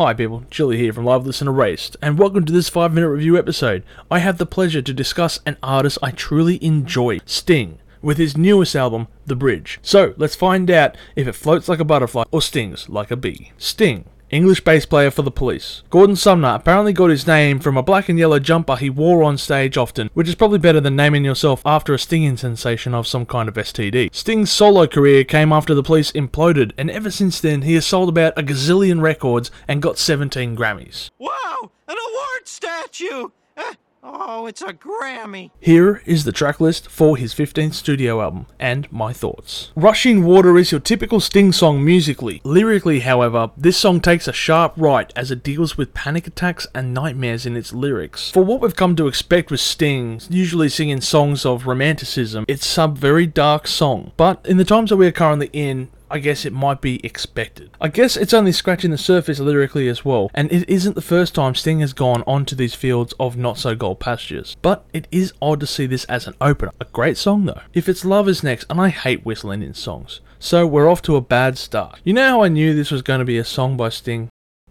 Hi people, Chili here from Live Listen Erased, and welcome to this 5 minute review episode. I have the pleasure to discuss an artist I truly enjoy, Sting, with his newest album, The Bridge. So, let's find out if it floats like a butterfly or stings like a bee. Sting English bass player for the police. Gordon Sumner apparently got his name from a black and yellow jumper he wore on stage often, which is probably better than naming yourself after a stinging sensation of some kind of STD. Sting's solo career came after the police imploded, and ever since then he has sold about a gazillion records and got 17 Grammys. Wow, an award statue! Oh, it's a Grammy. Here is the track list for his 15th studio album, and my thoughts. Rushing Water is your typical Sting song musically. Lyrically, however, this song takes a sharp right as it deals with panic attacks and nightmares in its lyrics. For what we've come to expect with Sting, usually singing songs of romanticism, it's a very dark song. But in the times that we are currently in, I guess it might be expected. I guess it's only scratching the surface lyrically as well, and it isn't the first time Sting has gone onto these fields of not so gold pastures. But it is odd to see this as an opener. A great song though. If it's Love is Next, and I hate whistling in songs. So we're off to a bad start. You know how I knew this was going to be a song by Sting?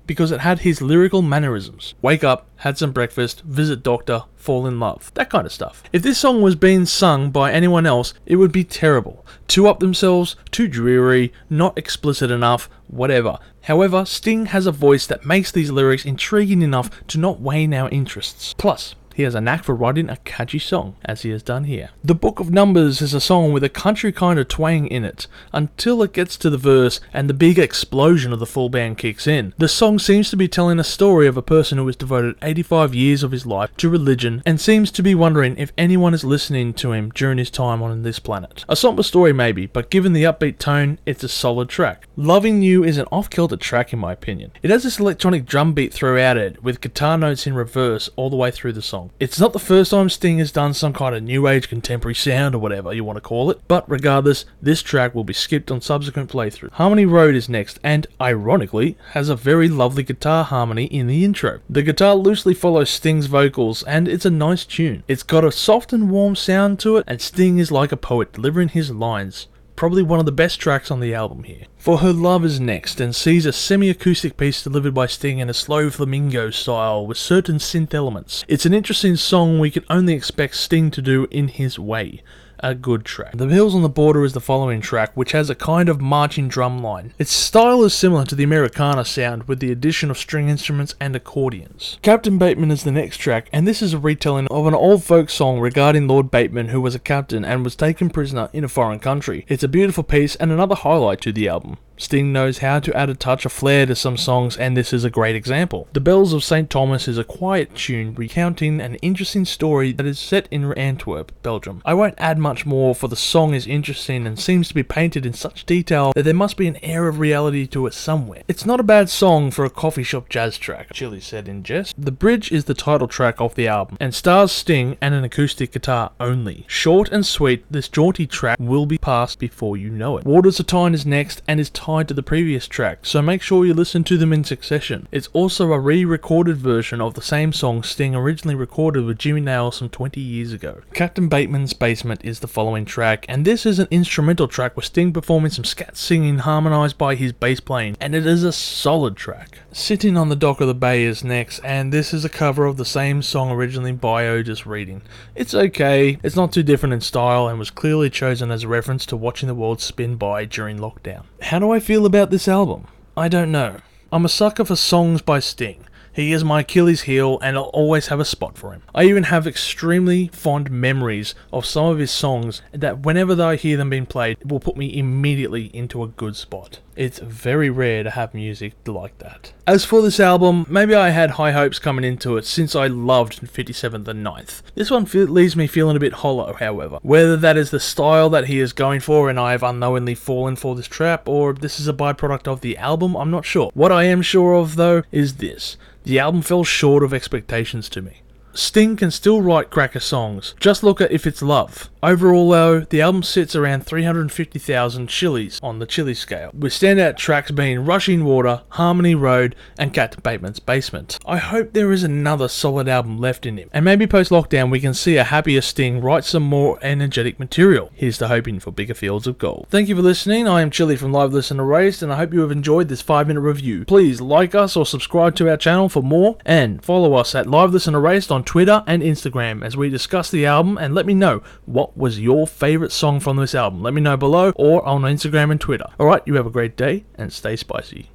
Because it had his lyrical mannerisms. Wake up, had some breakfast, visit doctor, fall in love. That kind of stuff. If this song was being sung by anyone else, it would be terrible. Too up themselves, too dreary, not explicit enough, whatever. However, Sting has a voice that makes these lyrics intriguing enough to not wane our interests. Plus, he has a knack for writing a catchy song, as he has done here. The Book of Numbers is a song with a country kind of twang in it, until it gets to the verse and the big explosion of the full band kicks in. The song seems to be telling a story of a person who has devoted 85 years of his life to religion and seems to be wondering if anyone is listening to him during his time on this planet. A somber story maybe, but given the upbeat tone, it's a solid track. Loving You is an off-kilter track in my opinion. It has this electronic drum beat throughout it, with guitar notes in reverse all the way through the song. It's not the first time Sting has done some kind of new age contemporary sound or whatever you want to call it, but regardless, this track will be skipped on subsequent playthrough. Harmony Road is next, and ironically, has a very lovely guitar harmony in the intro. The guitar loosely follows Sting's vocals, and it's a nice tune. It's got a soft and warm sound to it, and Sting is like a poet delivering his lines probably one of the best tracks on the album here. For Her Love is next and sees a semi-acoustic piece delivered by Sting in a slow flamenco style with certain synth elements. It's an interesting song we can only expect Sting to do in his way a good track. The Hills on the Border is the following track, which has a kind of marching drum line. Its style is similar to the Americana sound, with the addition of string instruments and accordions. Captain Bateman is the next track, and this is a retelling of an old folk song regarding Lord Bateman, who was a captain and was taken prisoner in a foreign country. It's a beautiful piece and another highlight to the album. Sting knows how to add a touch of flair to some songs, and this is a great example. The Bells of St. Thomas is a quiet tune recounting an interesting story that is set in Antwerp, Belgium. I won't add much more, for the song is interesting and seems to be painted in such detail that there must be an air of reality to it somewhere. It's not a bad song for a coffee shop jazz track, Chili said in jest. The Bridge is the title track of the album, and stars Sting and an acoustic guitar only. Short and sweet, this jaunty track will be passed before you know it. Waters of Tyne is next, and is tied to the previous track, so make sure you listen to them in succession. It's also a re-recorded version of the same song Sting originally recorded with Jimmy Nail some 20 years ago. Captain Bateman's Basement is the following track, and this is an instrumental track with Sting performing some scat singing harmonized by his bass playing, and it is a solid track. Sitting on the Dock of the Bay is next, and this is a cover of the same song originally by Otis Redding. It's okay, it's not too different in style, and was clearly chosen as a reference to watching the world spin by during lockdown. How do I feel about this album? I don't know. I'm a sucker for songs by Sting. He is my Achilles heel and I'll always have a spot for him. I even have extremely fond memories of some of his songs that whenever I hear them being played it will put me immediately into a good spot. It's very rare to have music like that. As for this album, maybe I had high hopes coming into it since I loved 57th and 9th. This one leaves me feeling a bit hollow, however. Whether that is the style that he is going for and I have unknowingly fallen for this trap, or this is a byproduct of the album, I'm not sure. What I am sure of though is this. The album fell short of expectations to me. Sting can still write cracker songs. Just look at If It's Love. Overall, though, the album sits around 350,000 chilies on the chili scale, with standout tracks being Rushing Water, Harmony Road, and Cat Bateman's Basement. I hope there is another solid album left in him, and maybe post lockdown we can see a happier Sting write some more energetic material. Here's to hoping for bigger fields of gold. Thank you for listening. I am Chili from Live Listen Erased, and I hope you have enjoyed this 5 minute review. Please like us or subscribe to our channel for more, and follow us at Live Listen Erased on Twitter and Instagram as we discuss the album and let me know what was your favourite song from this album. Let me know below or on Instagram and Twitter. Alright, you have a great day and stay spicy.